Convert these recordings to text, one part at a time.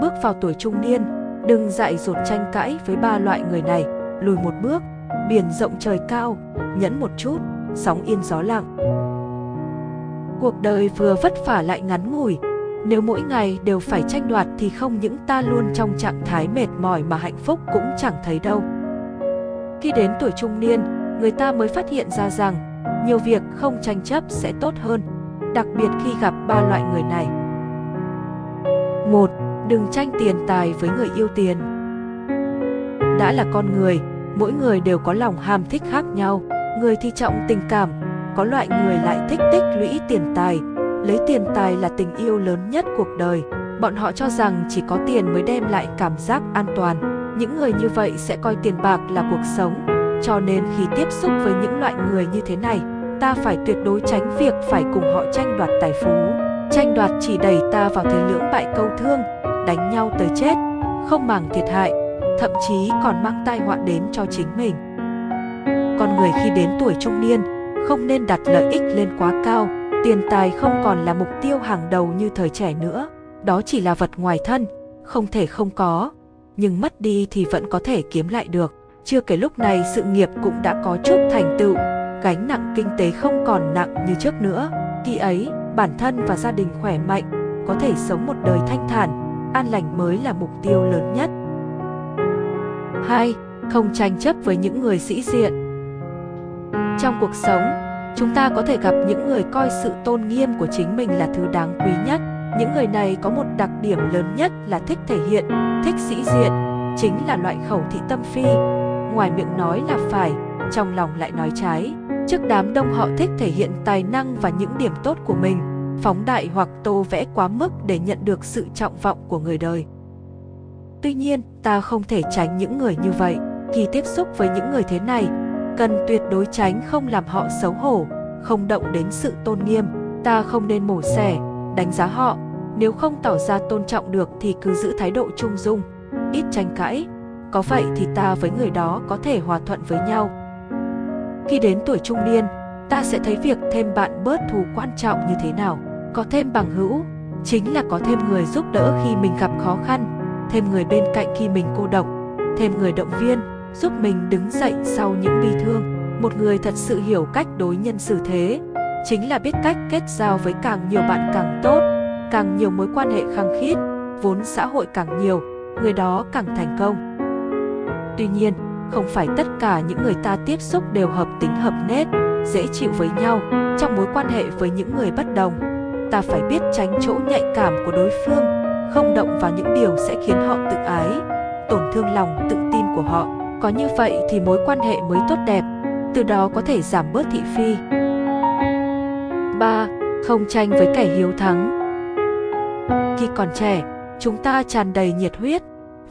Bước vào tuổi trung niên, đừng dại dột tranh cãi với ba loại người này, lùi một bước, biển rộng trời cao, nhẫn một chút, sóng yên gió lặng. Cuộc đời vừa vất vả lại ngắn ngủi, nếu mỗi ngày đều phải tranh đoạt thì không những ta luôn trong trạng thái mệt mỏi mà hạnh phúc cũng chẳng thấy đâu. Khi đến tuổi trung niên, người ta mới phát hiện ra rằng nhiều việc không tranh chấp sẽ tốt hơn, đặc biệt khi gặp ba loại người này. Một, Đừng tranh tiền tài với người yêu tiền. Đã là con người, mỗi người đều có lòng ham thích khác nhau, người thì trọng tình cảm, có loại người lại thích tích lũy tiền tài, lấy tiền tài là tình yêu lớn nhất cuộc đời. Bọn họ cho rằng chỉ có tiền mới đem lại cảm giác an toàn. Những người như vậy sẽ coi tiền bạc là cuộc sống, cho nên khi tiếp xúc với những loại người như thế này, ta phải tuyệt đối tránh việc phải cùng họ tranh đoạt tài phú. Tranh đoạt chỉ đẩy ta vào thế lưỡng bại câu thương, đánh nhau tới chết, không màng thiệt hại, thậm chí còn mang tai họa đến cho chính mình. Con người khi đến tuổi trung niên, không nên đặt lợi ích lên quá cao, tiền tài không còn là mục tiêu hàng đầu như thời trẻ nữa, đó chỉ là vật ngoài thân, không thể không có, nhưng mất đi thì vẫn có thể kiếm lại được. Chưa kể lúc này sự nghiệp cũng đã có chút thành tựu, gánh nặng kinh tế không còn nặng như trước nữa. Khi ấy, bản thân và gia đình khỏe mạnh, có thể sống một đời thanh thản, an lành mới là mục tiêu lớn nhất. 2. Không tranh chấp với những người sĩ diện. Trong cuộc sống, chúng ta có thể gặp những người coi sự tôn nghiêm của chính mình là thứ đáng quý nhất. Những người này có một đặc điểm lớn nhất là thích thể hiện, thích sĩ diện, chính là loại khẩu thị tâm phi. Ngoài miệng nói là phải, trong lòng lại nói trái. Trước đám đông họ thích thể hiện tài năng và những điểm tốt của mình, phóng đại hoặc tô vẽ quá mức để nhận được sự trọng vọng của người đời. Tuy nhiên, ta không thể tránh những người như vậy. Khi tiếp xúc với những người thế này, cần tuyệt đối tránh không làm họ xấu hổ, không động đến sự tôn nghiêm. Ta không nên mổ xẻ, đánh giá họ. Nếu không tỏ ra tôn trọng được thì cứ giữ thái độ trung dung, ít tranh cãi. Có vậy thì ta với người đó có thể hòa thuận với nhau. Khi đến tuổi trung niên, ta sẽ thấy việc thêm bạn bớt thù quan trọng như thế nào. Có thêm bằng hữu, chính là có thêm người giúp đỡ khi mình gặp khó khăn, thêm người bên cạnh khi mình cô độc, thêm người động viên, giúp mình đứng dậy sau những bi thương. Một người thật sự hiểu cách đối nhân xử thế, chính là biết cách kết giao với càng nhiều bạn càng tốt, càng nhiều mối quan hệ khăng khít, vốn xã hội càng nhiều, người đó càng thành công. Tuy nhiên, không phải tất cả những người ta tiếp xúc đều hợp tính hợp nết, dễ chịu với nhau trong mối quan hệ với những người bất đồng. Ta phải biết tránh chỗ nhạy cảm của đối phương, không động vào những điều sẽ khiến họ tự ái, tổn thương lòng tự tin của họ. Có như vậy thì mối quan hệ mới tốt đẹp, từ đó có thể giảm bớt thị phi. 3. Không tranh với kẻ hiếu thắng Khi còn trẻ, chúng ta tràn đầy nhiệt huyết,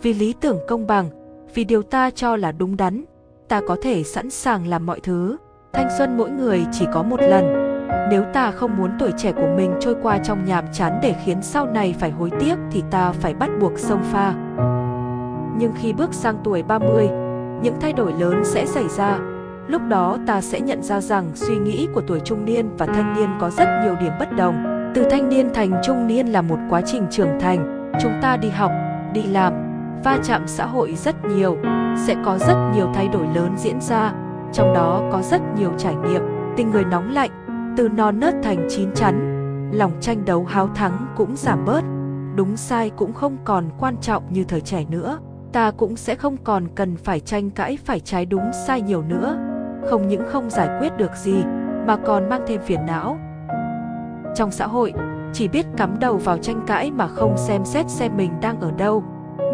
vì lý tưởng công bằng, vì điều ta cho là đúng đắn, ta có thể sẵn sàng làm mọi thứ. Thanh xuân mỗi người chỉ có một lần. Nếu ta không muốn tuổi trẻ của mình trôi qua trong nhàm chán để khiến sau này phải hối tiếc thì ta phải bắt buộc sông pha. Nhưng khi bước sang tuổi 30, những thay đổi lớn sẽ xảy ra. Lúc đó ta sẽ nhận ra rằng suy nghĩ của tuổi trung niên và thanh niên có rất nhiều điểm bất đồng. Từ thanh niên thành trung niên là một quá trình trưởng thành. Chúng ta đi học, đi làm, va chạm xã hội rất nhiều, sẽ có rất nhiều thay đổi lớn diễn ra, trong đó có rất nhiều trải nghiệm, tình người nóng lạnh, từ non nớt thành chín chắn, lòng tranh đấu háo thắng cũng giảm bớt, đúng sai cũng không còn quan trọng như thời trẻ nữa, ta cũng sẽ không còn cần phải tranh cãi phải trái đúng sai nhiều nữa, không những không giải quyết được gì mà còn mang thêm phiền não. Trong xã hội, chỉ biết cắm đầu vào tranh cãi mà không xem xét xem mình đang ở đâu,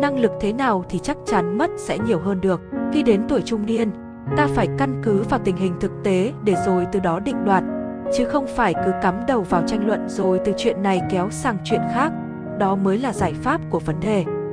năng lực thế nào thì chắc chắn mất sẽ nhiều hơn được. Khi đến tuổi trung niên, ta phải căn cứ vào tình hình thực tế để rồi từ đó định đoạt, chứ không phải cứ cắm đầu vào tranh luận rồi từ chuyện này kéo sang chuyện khác. Đó mới là giải pháp của vấn đề.